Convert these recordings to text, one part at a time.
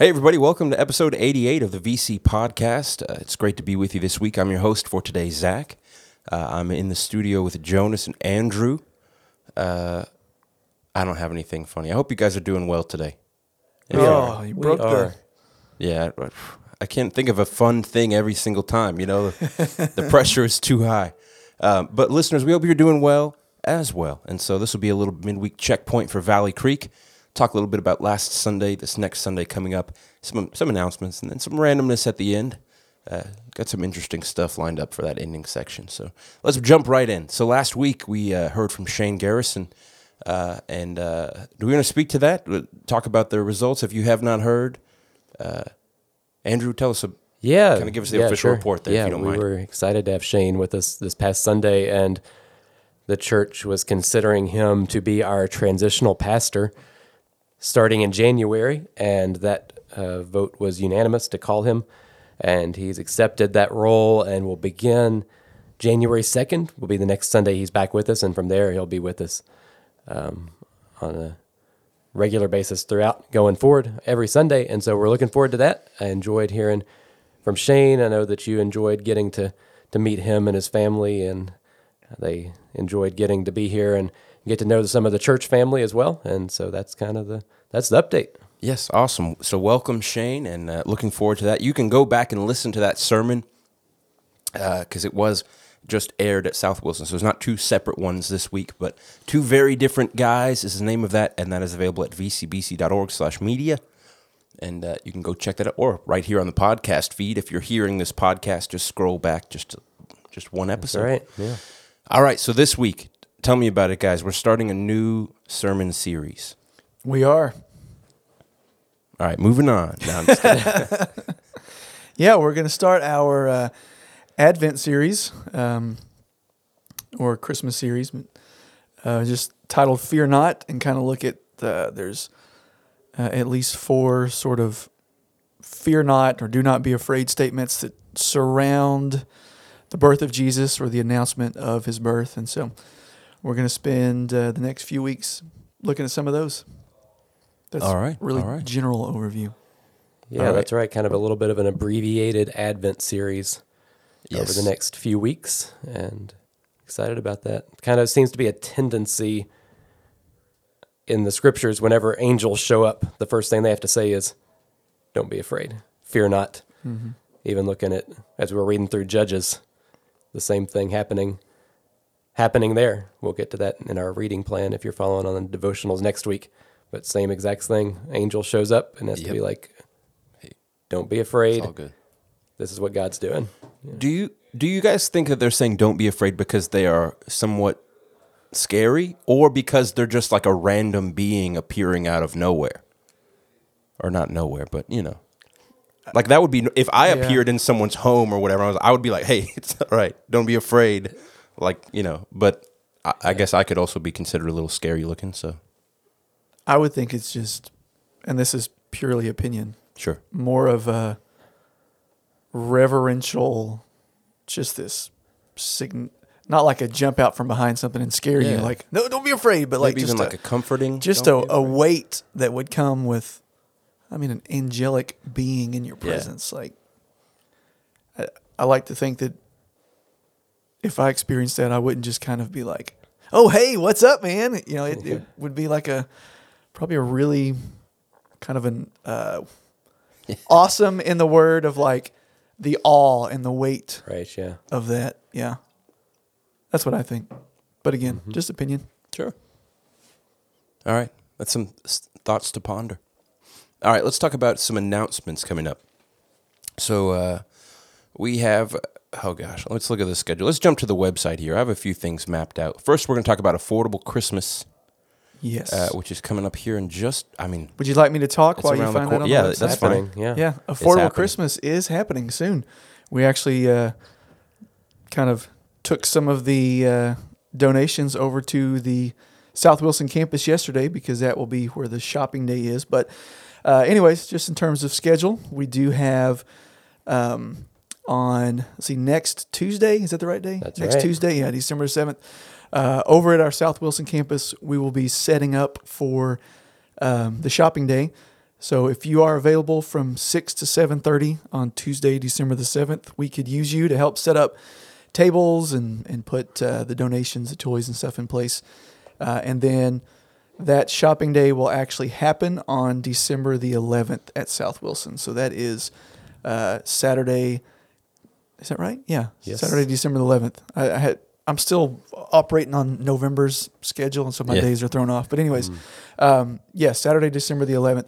Hey, everybody, welcome to episode 88 of the VC podcast. Uh, it's great to be with you this week. I'm your host for today, Zach. Uh, I'm in the studio with Jonas and Andrew. Uh, I don't have anything funny. I hope you guys are doing well today. oh, you We broke the. are. Yeah, I- I can't think of a fun thing every single time. You know, the pressure is too high. Um, but listeners, we hope you're doing well as well. And so this will be a little midweek checkpoint for Valley Creek. Talk a little bit about last Sunday, this next Sunday coming up, some some announcements, and then some randomness at the end. Uh, got some interesting stuff lined up for that ending section. So let's jump right in. So last week we uh, heard from Shane Garrison. Uh, and uh, do we want to speak to that? Uh, Talk about the results if you have not heard. Uh, Andrew, tell us a Yeah. Kinda give us the yeah, official sure. report there, if Yeah, you don't we mind. were excited to have Shane with us this past Sunday, and the church was considering him to be our transitional pastor starting in January, and that uh, vote was unanimous to call him, and he's accepted that role and will begin January 2nd, will be the next Sunday he's back with us, and from there he'll be with us um, on a regular basis throughout going forward every Sunday. And so we're looking forward to that. I enjoyed hearing from Shane. I know that you enjoyed getting to, to meet him and his family, and they enjoyed getting to be here and get to know some of the church family as well. And so that's kind of the that's the update. Yes, awesome. So welcome, Shane, and uh, looking forward to that. You can go back and listen to that sermon because it was just aired at South Wilson. So it's not two separate ones this week, but two very different guys is the name of that, and that is available at vcbc.org slash media. And uh, you can go check that out, or right here on the podcast feed. If you're hearing this podcast, just scroll back just just one episode. All right. Yeah. All right. So this week, tell me about it, guys. We're starting a new sermon series. We are. All right, moving on. No. Yeah, we're going to start our uh, Advent series um, or Christmas series, uh, just titled "Fear Not," and kind of look at the, there's uh, at least four sort of "Fear Not" or "Do Not Be Afraid" statements that surround the birth of Jesus or the announcement of His birth, and so we're going to spend uh, the next few weeks looking at some of those. That's All right, really all right. general overview. Yeah, All right. that's right. Kind of a little bit of an abbreviated Advent series over the next few weeks, and excited about that. Kind of seems to be a tendency in the scriptures whenever angels show up, the first thing they have to say is, "Don't be afraid, fear not." Even looking at as we were reading through Judges, the same thing happening happening there. We'll get to that in our reading plan if you're following on the devotionals next week. But same exact thing. Angel shows up and has to be like, hey, "Don't be afraid. It's all good. This is what God's doing." Do you do you guys think that they're saying don't be afraid because they are somewhat scary, or because they're just like a random being appearing out of nowhere, or not nowhere, but you know, like that would be if I Yeah. appeared in someone's home or whatever. I, was, I would be like, hey, it's all right, don't be afraid, like you know. But I, I guess I could also be considered a little scary looking. So I would think it's just, and this is purely opinion, sure, more of a reverential, just this sign, not like a jump out from behind something and scare you, like no, don't be afraid, but like just even a, like a comforting, just a, a weight that would come with, I mean, an angelic being in your Yeah. presence. Like, I, I like to think that if I experienced that, I wouldn't just kind of be like, "Oh, hey, what's up, man?" You know, it, it would be like a probably a really kind of an uh, awesome in the word of like the awe and the weight Right? Yeah. of that. Yeah, that's what I think. But again, just opinion. Sure. All right. That's some thoughts to ponder. All right. Let's talk about some announcements coming up. So uh, we have, oh gosh, let's look at the schedule. Let's jump to the website here. I have a few things mapped out. First, we're going to talk about Affordable Christmas, Yes. uh, which is coming up here in just, I mean, Would you like me to talk It's while you around the find cor- that on yeah, the website? that's fine. Yeah. Yeah, affordable. Christmas is happening soon. We actually uh, kind of took some of the uh, donations over to the South Wilson campus yesterday because that will be where the shopping day is. But, uh, anyways, just in terms of schedule, we do have um, on let's see next Tuesday. Is that the right day? That's next right. Tuesday, yeah, December seventh. Uh, over at our South Wilson campus, we will be setting up for um, the shopping day. So if you are available from six to seven thirty on Tuesday, December the seventh, we could use you to help set up tables and and put uh, the donations, the toys and stuff in place. Uh, and then that shopping day will actually happen on December the 11th at South Wilson. So that is uh, Saturday. Is that right? Yeah, Yes. Saturday, December the 11th. I, I had. I'm still operating on November's schedule, and so my Yeah. days are thrown off. But anyways, um, yeah, Saturday, December the 11th,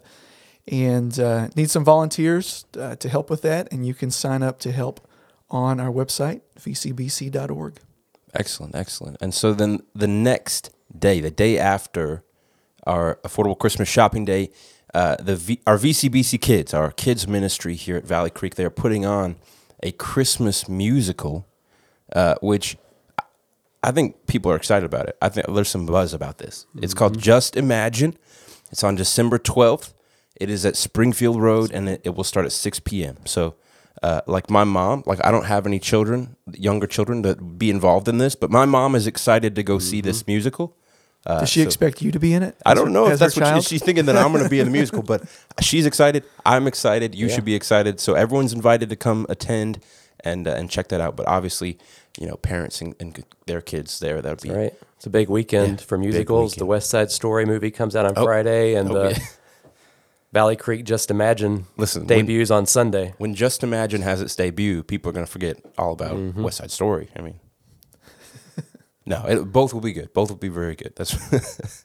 and uh, need some volunteers uh, to help with that, and you can sign up to help on our website vcbc.org. Excellent, excellent. And so then the next day, the day after our affordable Christmas shopping day, uh, the v- our VCBC kids, our kids ministry here at Valley Creek, they are putting on a Christmas musical, uh, which I think people are excited about it. I think there's some buzz about this. It's called Just Imagine. It's on December 12th. It is at Springfield Road, and it, it will start at 6 p.m. So, uh, like my mom, like I don't have any children, younger children, to be involved in this, but my mom is excited to go see this musical. Uh, Does she so- expect you to be in it? I don't her- know if that's what she, child? she's thinking that I'm going to be in the musical, but she's excited. I'm excited. You Yeah. should be excited. So everyone's invited to come attend and uh, and check that out. But obviously, you know, parents and, and their kids there. That would be All right. It's a big weekend Yeah, for big musicals. The. West Side Story movie comes out on Oh. Friday, and Oh, the yeah. Valley Creek Just Imagine Listen, when- debuts on Sunday. when Just Imagine has its debut, people are going to forget all about Mm-hmm. West Side Story. I mean, no, it, both will be good. Both will be very good. That's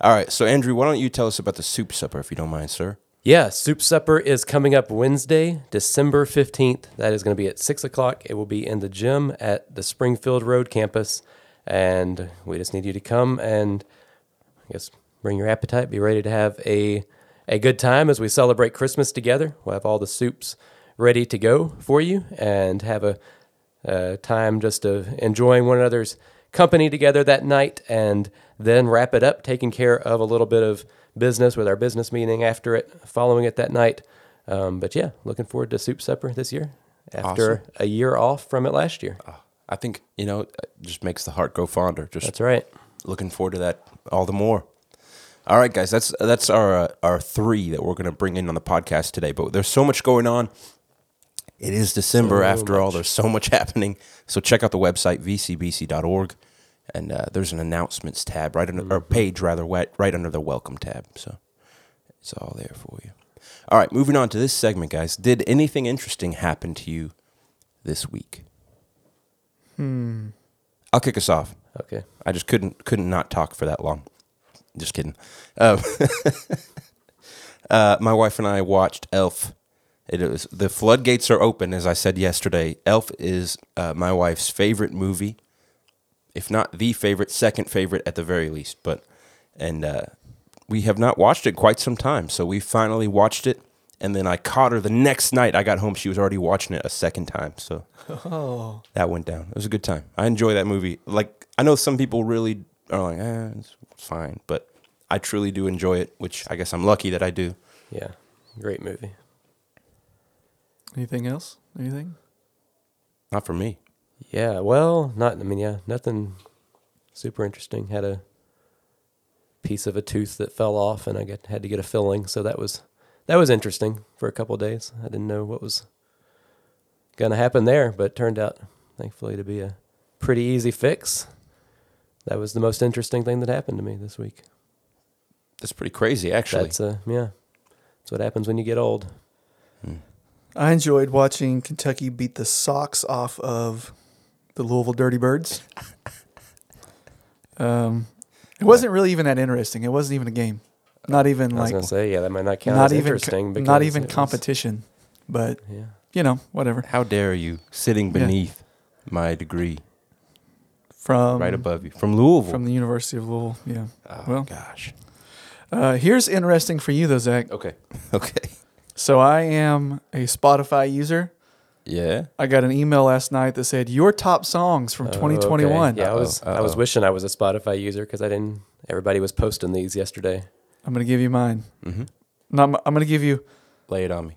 all right. So Andrew, why don't you tell us about the soup supper, if you don't mind, sir? Yeah, Soup Supper is coming up Wednesday, December 15th. That is going to be at 6 o'clock. It will be in the gym at the Springfield Road campus. And we just need you to come and I guess bring your appetite, be ready to have a, a good time as we celebrate Christmas together. We'll have all the soups ready to go for you and have a, a time just of enjoying one another's company together that night and then wrap it up, taking care of a little bit of business with our business meeting after it, following it that night. Um, but yeah, looking forward to Soup Supper this year after Awesome. a year off from it last year. I think you know, it just makes the heart grow fonder. Just That's right. looking forward to that all the more. All right, guys, that's that's our uh, our three that we're going to bring in on the podcast today. But there's so much going on. It is December So after all. There's so much happening. So check out the website vcbc.org, and uh, there's an announcements tab right under or page rather right, right under the welcome tab. So it's all there for you. All right, moving on to this segment, guys. Did anything interesting happen to you this week? Hmm. I'll kick us off. Okay. I just couldn't couldn't not talk for that long. Just kidding. Um, uh, my wife and I watched Elf. It was the floodgates are open, as I said yesterday. Elf is uh, my wife's favorite movie, if not the favorite, second favorite at the very least. But and uh, we have not watched it quite some time, so we finally watched it. And then I caught her the next night. I got home; she was already watching it a second time. So Oh, that went down. It was a good time. I enjoy that movie. Like I know some people really are like, eh, it's fine, but I truly do enjoy it, which I guess I'm lucky that I do. Yeah. Great movie. Anything else? Anything? Not for me. Yeah, well, not. I mean, yeah, nothing super interesting. Had a piece of a tooth that fell off, and I get had to get a filling. So that was that was interesting for a couple of days. I didn't know what was gonna happen there, but it turned out, thankfully, to be a pretty easy fix. That was the most interesting thing that happened to me this week. That's pretty crazy, actually. That's uh, yeah, that's what happens when you get old. I enjoyed watching Kentucky beat the socks off of the Louisville Dirty Birds. Um, it wasn't really even that interesting. It wasn't even a game. Not even I was like gonna say, yeah, that might not count not as even co- interesting. because not even it was- competition. But Yeah. you know, whatever. How dare you sitting Yeah. beneath my degree, From right above you, from Louisville? from the University of Louisville. Yeah. oh well. gosh. Uh, here's interesting for you though, Zach. Okay. Okay. So I am a Spotify user. Yeah. I got an email last night that said your top songs from Oh, okay. 2021. Yeah, I was Uh-oh, I was wishing I was a Spotify user because I didn't. Everybody was posting these yesterday. I'm gonna give you mine. Mm-hmm. No, I'm, I'm gonna give you. Lay it on me.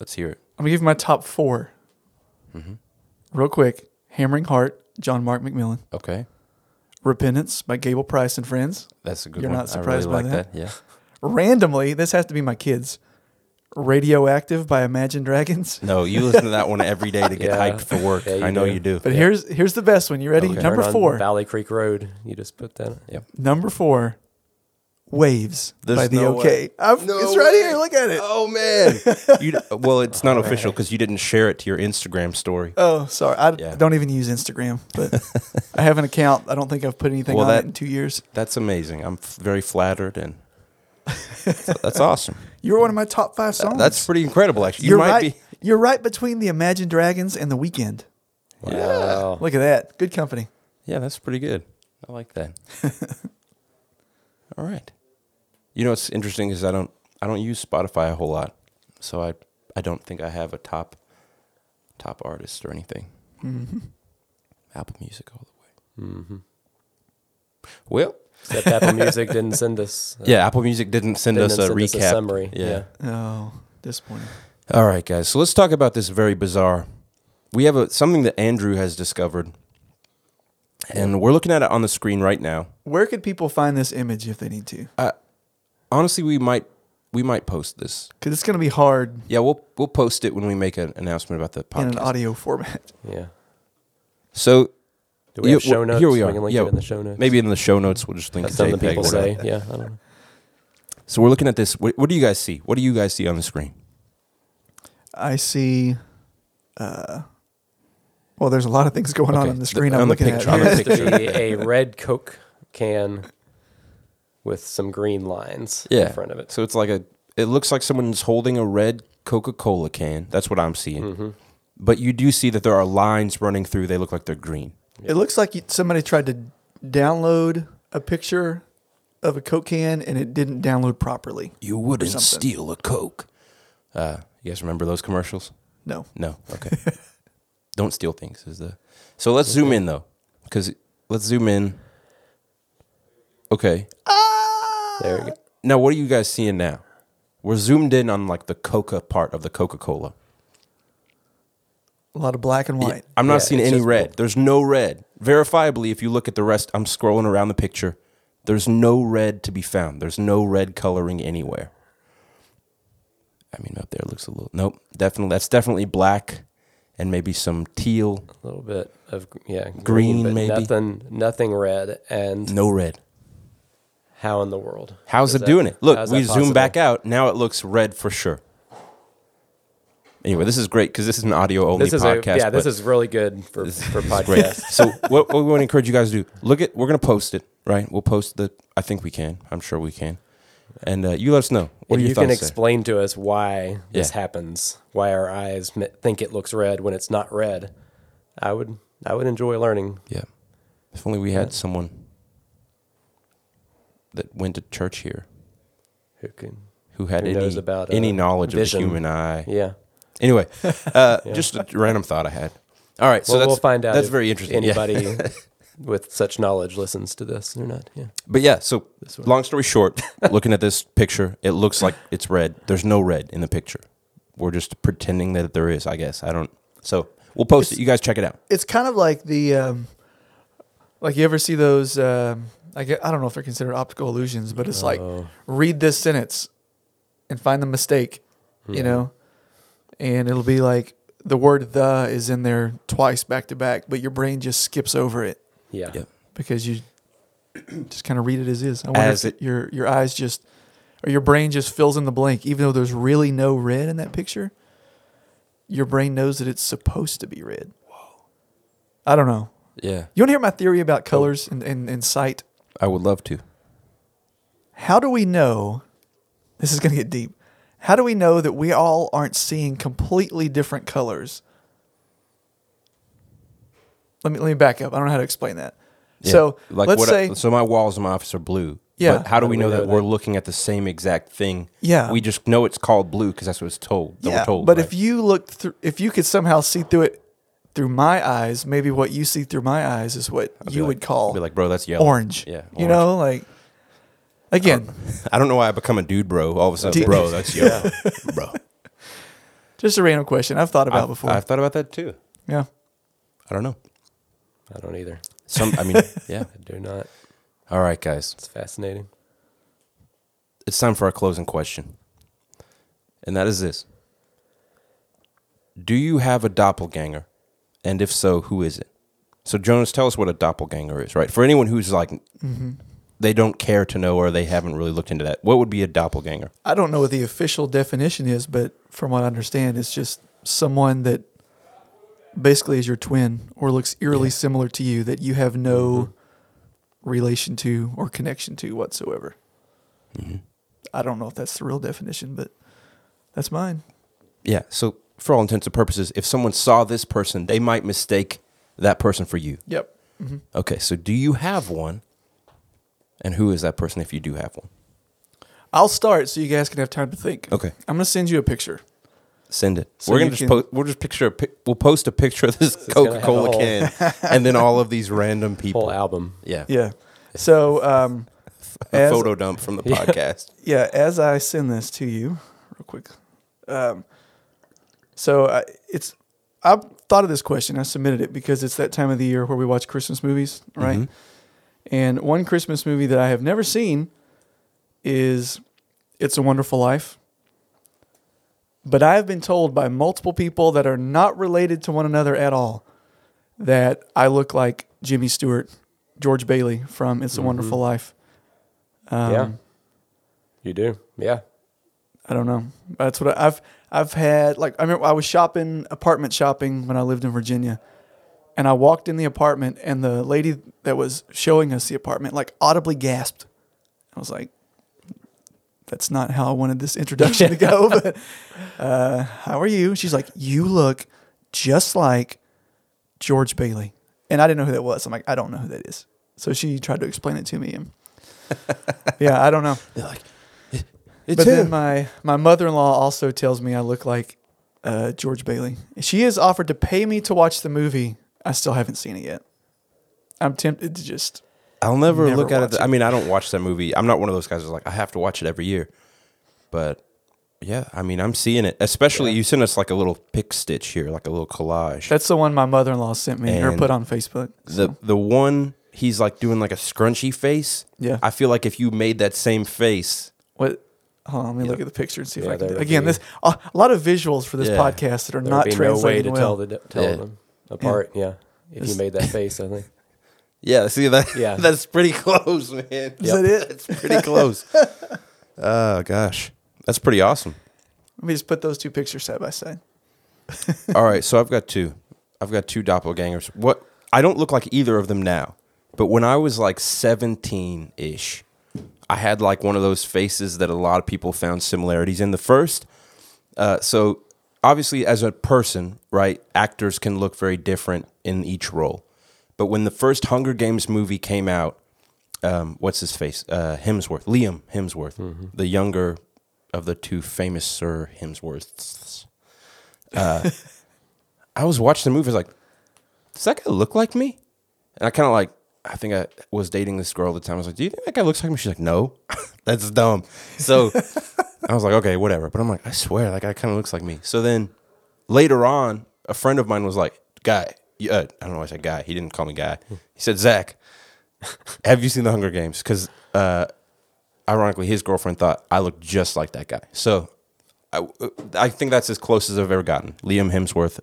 Let's hear it. I'm gonna give you my top 4 Mm-hmm. real quick. Hammering Heart, John Mark McMillan. Okay. Repentance by Gable Price and Friends. That's a good one. You're one. not surprised I really by like that? that. Yeah. randomly, this has to be my kids. Radioactive by Imagine Dragons. No, you listen to that one every day to get Yeah. hyped for work. Yeah, you I know do. you do. But here's here's the best one. You ready? Okay. Number Turn on four. Valley Creek Road. You just put that. Yep. Number four. Waves There's by the no OK. way. I've- No it's right way. here. Look at it. Oh man. you, d- well, it's not oh, official because you didn't share it to your Instagram story. Oh, sorry. I Yeah. don't even use Instagram, but I have an account. I don't think I've put anything Well, on that- it in two years. That's amazing. I'm f- very flattered and that's awesome. You're one of my top five songs. That's pretty incredible. Actually, you You're might right. be. You're right between the Imagine Dragons and the Weeknd. Wow. Look at that. Good company. Yeah, that's pretty good. I like that. All right. You know what's interesting is I don't I don't use Spotify a whole lot, so I I don't think I have a top top artist or anything. Mm-hmm. Apple Music all the way. Mm-hmm. Well, Except Apple Music didn't send us. uh, yeah, Apple Music didn't send didn't us a send recap us a summary. Yeah. Oh, disappointing. All right, guys. So let's talk about this very bizarre. We have a something that Andrew has discovered, and we're looking at it on the screen right now. Where could people find this image if they need to? Honestly, we might we might post this. Because it's going to be hard Yeah, we'll we'll post it when we make an announcement about the podcast in an audio format. Yeah. So Do we you- have show well, notes? Here we are. can link yeah, it in the show notes. maybe in the show notes we'll just link That's a something JPEG people or say. whatever. Yeah. I don't know. So we're looking at this. What, what do you guys see? What do you guys see on the screen? I see. Uh, well, there's a lot of things going on Okay, on the the- screen. on I'm the looking picture, at. on the here. It has to be a red Coke can with some green lines Yeah. in front of it. So it's like a. It looks like someone's holding a red Coca-Cola can. That's what I'm seeing. Mm-hmm. But you do see that there are lines running through. They look like they're green. It looks like somebody tried to download a picture of a Coke can and it didn't download properly. You wouldn't something. steal a Coke. Uh, you guys remember those commercials? No. No. Okay. Don't steal things. Is the so let's zoom in though, because let's zoom in. Okay. Ah! There we go. Now, what are you guys seeing now? We're zoomed in on like the Coca part of the Coca Cola. A lot of black and white. I'm not Yeah, seeing it's any just- red. There's no red. Verifiably, if you look at the rest, I'm scrolling around the picture. There's no red to be found. There's no red coloring anywhere. I mean, up there looks a little. Nope, definitely. That's definitely black, and maybe some teal. A little bit of yeah Green, but maybe? nothing nothing red. And No red. how in the world? How's is it that- doing it? Look, how's we that zoom possible? back out. Now it looks red for sure. Anyway, this is great because this is an audio only This is podcast. a, yeah. This is really good for for podcasts. so what, what we want to encourage you guys to do? Look at. We're gonna post it, right? We'll post the. I think we can. I'm sure we can. And uh, you let us know. What if do your you can explain to us why this Yeah. happens, why our eyes think it looks red when it's not red, I would I would enjoy learning. Yeah. If only we had someone that went to church here Who can? who had Who any any uh, knowledge vision. of the human eye. Yeah. Anyway, uh, just a random thought I had. All right, so well, that's we'll find out. That's if very interesting. Yeah. Anybody with such knowledge listens to this or not? Yeah. But yeah, so long story short, looking at this picture, it looks like it's red. There's no red in the picture. We're just pretending that there is, I guess. I don't. So we'll post it. You guys check it out. It's kind of like the, um, like you ever see those, um, I, get, I don't know if they're considered optical illusions, but it's like Oh. read this sentence and find the mistake, you know? And it'll be like the word the is in there twice back to back, but your brain just skips over it Yeah. Yep. because you just kind of read it as is. I wonder As if it- your your eyes just or your brain just fills in the blank, even though there's really no red in that picture. Your brain knows that it's supposed to be red. Whoa. I don't know. Yeah, You want to hear my theory about oh. colors and, and, and sight? I would love to. How do we know? This is going to get deep. How do we know that we all aren't seeing completely different colors? Let me let me back up. I don't know how to explain that. Yeah. So like let's what? say so my walls in my office are blue. Yeah. But how do we know that, that? we're looking at the same exact thing? Yeah. We just know it's called blue because that's what it's told. Yeah, we're told. but right? if you looked through, if you could somehow see through it through my eyes, maybe what you see through my eyes is what I'd you like- would call I'd be like, bro, that's yellow. orange. Yeah. you know, like again, I don't know why I become a dude, bro. All of a sudden, Dude. bro, that's yellow, bro. just a random question I've thought about I've, before. I've thought about that too. yeah, I don't know. I don't either. Some, I mean, yeah. I do not. All right, guys. It's fascinating. it's time for our closing question. And that is this Do you have a doppelganger? And if so, who is it? So, Jonas, tell us what a doppelganger is, right? For anyone who's like, mm-hmm. They don't care to know or they haven't really looked into that, what would be a doppelganger? I don't know what the official definition is, but from what I understand, it's just someone that basically is your twin or looks eerily similar to you that you have no mm-hmm. relation to or connection to whatsoever. Mm-hmm. I don't know if that's the real definition, but that's mine. Yeah. So, for all intents and purposes, if someone saw this person, they might mistake that person for you. Yep. Mm-hmm. Okay. So, do you have one? And who is that person if you do have one? I'll start so you guys can have time to think. Okay. I'm going to send you a picture. Send it. So We're gonna just can- po- we'll just picture a pic- we'll post a picture of this Coca Cola whole- can, and then all of these random people. Whole album. Yeah. Yeah. So, um, A as- photo dump from the podcast. yeah, as I send this to you, real quick. Um, so I, it's I've thought of this question. I submitted it because it's that time of the year where we watch Christmas movies, right? Mhm. And one Christmas movie that I have never seen is "It's a Wonderful Life." But I have been told by multiple people that are not related to one another at all that I look like Jimmy Stewart, George Bailey from "It's a Wonderful Life." Um, yeah. You do. Yeah. I don't know. That's what I, I've I've had. Like I remember I was shopping apartment shopping when I lived in Virginia, and I walked in the apartment, and the lady that was showing us the apartment like audibly gasped. I was like, "That's not how I wanted this introduction to go." But uh, how are you? She's like, "You look just like George Bailey," and I didn't know who that was. I'm like, "I don't know who that is." So she tried to explain it to me, and yeah, I don't know They're like, "It- it's but him. then my my mother in law also tells me I look like uh, George Bailey. She has offered to pay me to watch the movie. I still haven't seen it yet. I'm tempted to just. I'll never, never look at it. it. I mean, I don't watch that movie. I'm not one of those guys who's like, I have to watch it every year. But yeah, I mean, I'm seeing it. Especially, you sent us like a little pick stitch here, like a little collage. That's the one my mother in law sent me or put on Facebook. the the one he's like doing like a scrunchy face. Yeah. I feel like if you made that same face, What? Hold on, let me look at the picture and see if I can. there would Again, be- this a lot of visuals for this Yeah. podcast that are There not would be no way to well. tell, the, tell Yeah. them apart. Yeah. If you made that face, I think. yeah, see that? Yeah. that's pretty close, man. Is that it? It's pretty close. oh gosh, that's pretty awesome. Let me just put those two pictures side by side. All right, so I've got two. I've got two doppelgangers. What I don't look like either of them now, but when I was like 17 ish, I had like one of those faces that a lot of people found similarities in. The first, uh, so obviously as a person, right, actors can look very different in each role. But when the first Hunger Games movie came out, um, what's his face? Uh, Hemsworth, Liam Hemsworth, the younger of the two famous Sir Hemsworths. Uh, I was watching the movie. I was like, does that guy look like me? And I kind of like, I think I was dating this girl at the time. I was like, do you think that guy looks like me? She's like, no, that's dumb. So I was like, okay, whatever. But I'm like, I swear, that guy kind of looks like me. So then later on, a friend of mine was like, guy, uh, I don't know why I said guy. He didn't call me guy. He said, Zach, have you seen the Hunger Games? Because uh, ironically, his girlfriend thought I looked just like that guy. So I, I think that's as close as I've ever gotten. Liam Hemsworth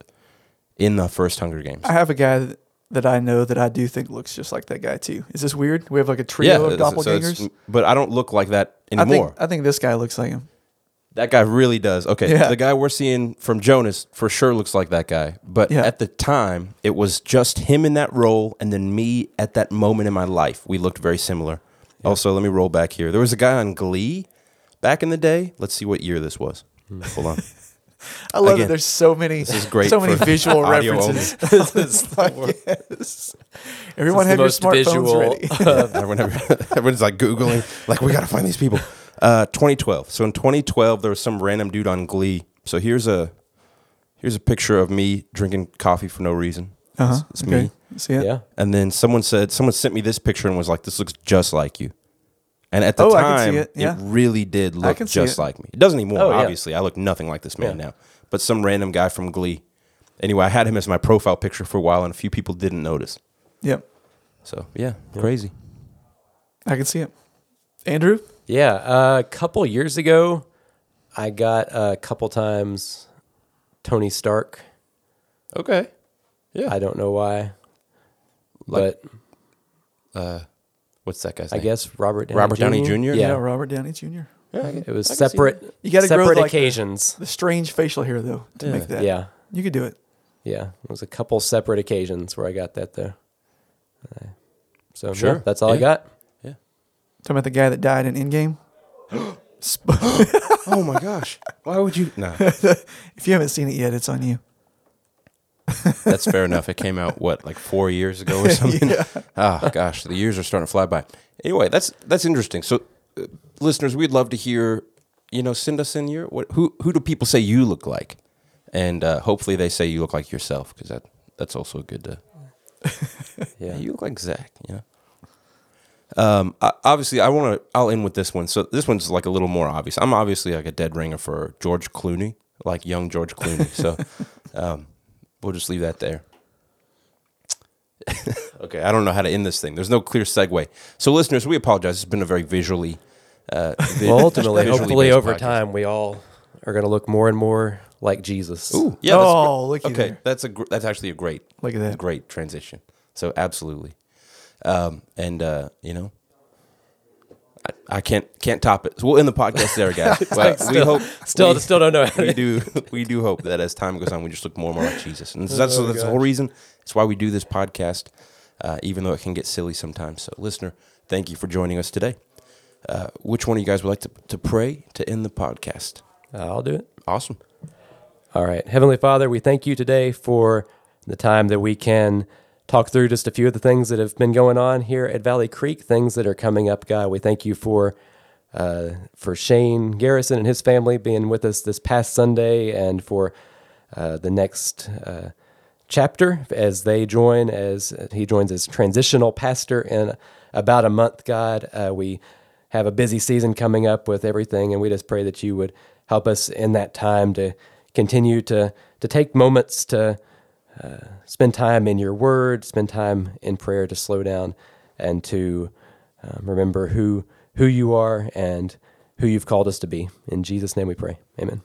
in the first Hunger Games. I have a guy that, that I know that I do think looks just like that guy too. Is this weird? We have like a trio of so- so it's- doppelgangers. but I don't look like that I anymore. think I think this guy looks like him. That guy really does. Okay, Yeah. the guy we're seeing from Jonas for sure looks like that guy. But Yeah. at the time, it was just him in that role, and then me at that moment in my life. We looked very similar. Also, let me roll back here. There was a guy on Glee back in the day. Let's see what year this was. Hmm. Hold on. I love Again, that there's so many this is great so many visual audio references. It's like, yes. Everyone This have your is the most smartphones visual- ready. Everyone, everyone's like Googling, like, we got to find these people. Uh, 2012. So in 2012, there was some random dude on Glee. So here's a here's a picture of me drinking coffee for no reason. Uh-huh. It's, it's okay. me. See it? Yeah. And then someone said, someone sent me this picture and was like, this looks just like you. And at the Oh, I can see time, it, yeah. really did look just it. like me. It doesn't anymore, Oh, yeah. obviously. I look nothing like this man Yeah. now. But some random guy from Glee. Anyway, I had him as my profile picture for a while, and a few people didn't notice. Yep. So yeah, crazy. I can see it. Andrew, Yeah, uh, a couple years ago, I got a couple times Tony Stark. Okay. Yeah. I don't know why, Like- but What's that guy's I name? guess Robert Downey Robert Downey Jr.? Yeah, Yeah, Robert Downey Jr. Yeah. It was I can see separate. You gotta grow separate like the- occasions. The strange facial hair though to Yeah. make that. Yeah, You could do it. yeah. It was a couple separate occasions where I got that there. Uh, So Sure. yeah, that's all I got. Yeah. got. Talking about the guy that died in Endgame. Sp- oh my gosh. Why would you? No, if you haven't seen it yet, it's on you. That's fair enough. It came out what like four years ago or something. Yeah. Oh gosh, the years are starting to fly by. Anyway, that's that's interesting. So, uh, listeners, we'd love to hear. You know, send us in your what? Who who do people say you look like? And uh, hopefully they say you look like yourself because that that's also good to. Yeah. Yeah, you look like Zach. You know. Um. I, obviously, I want to. I'll end with this one. So this one's like a little more obvious. I'm obviously like a dead ringer for George Clooney, like young George Clooney. So, um, we'll just leave that there. okay, I don't know how to end this thing. There's no clear segue. So, listeners, we apologize. It's been a very visually. Uh, vi- Well, ultimately, visually hopefully, over podcast. time, we all are going to look more and more like Jesus. Ooh, yeah. that's Oh, gr- looky okay. there. That's a gr- that's actually a great Look at that. great transition. So absolutely, um, and uh, you know, I, I can't can't top it. So we'll end the podcast there, guys. But we hope Still, we, still don't know. How we do we do hope that as time goes on, we just look more and more like Jesus, and that's, Oh, that's the whole reason. It's why we do this podcast, uh, even though it can get silly sometimes. So, listener, thank you for joining us today. Uh, which one of you guys would like to, to pray to end the podcast? I'll do it. Awesome. All right. Heavenly Father, we thank you today for the time that we can talk through just a few of the things that have been going on here at Valley Creek, things that are coming up, God. We thank you for uh, for Shane Garrison and his family being with us this past Sunday and for uh, the next uh, chapter as they join, as he joins as transitional pastor in about a month, God. Uh, we have a busy season coming up with everything, and we just pray that you would help us in that time to continue to to take moments to uh, spend time in your word, spend time in prayer to slow down and to um, remember who who you are and who you've called us to be. In Jesus' name we pray. Amen.